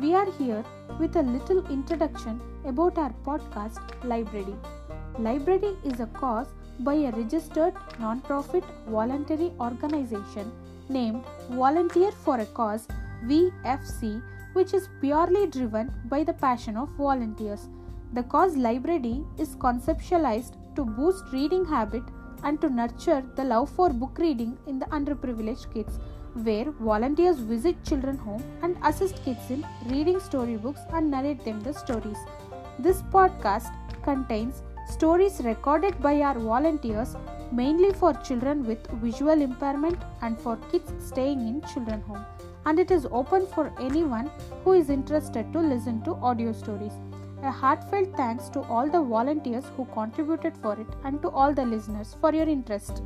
we are here with a little introduction about our podcast, Library. Library is a cause by a registered non-profit voluntary organization named Volunteer for a Cause VFC, which is purely driven by the passion of volunteers. The cause library is conceptualized to boost reading habit and to nurture the love for book reading in the underprivileged kids where volunteers visit children home and assist kids in reading storybooks and narrate them the stories. This podcast contains stories recorded by our volunteers mainly for children with visual impairment and for kids staying in children home and it is open for anyone who is interested to listen to audio stories. A heartfelt thanks to all the volunteers who contributed for it and to all the listeners for your interest.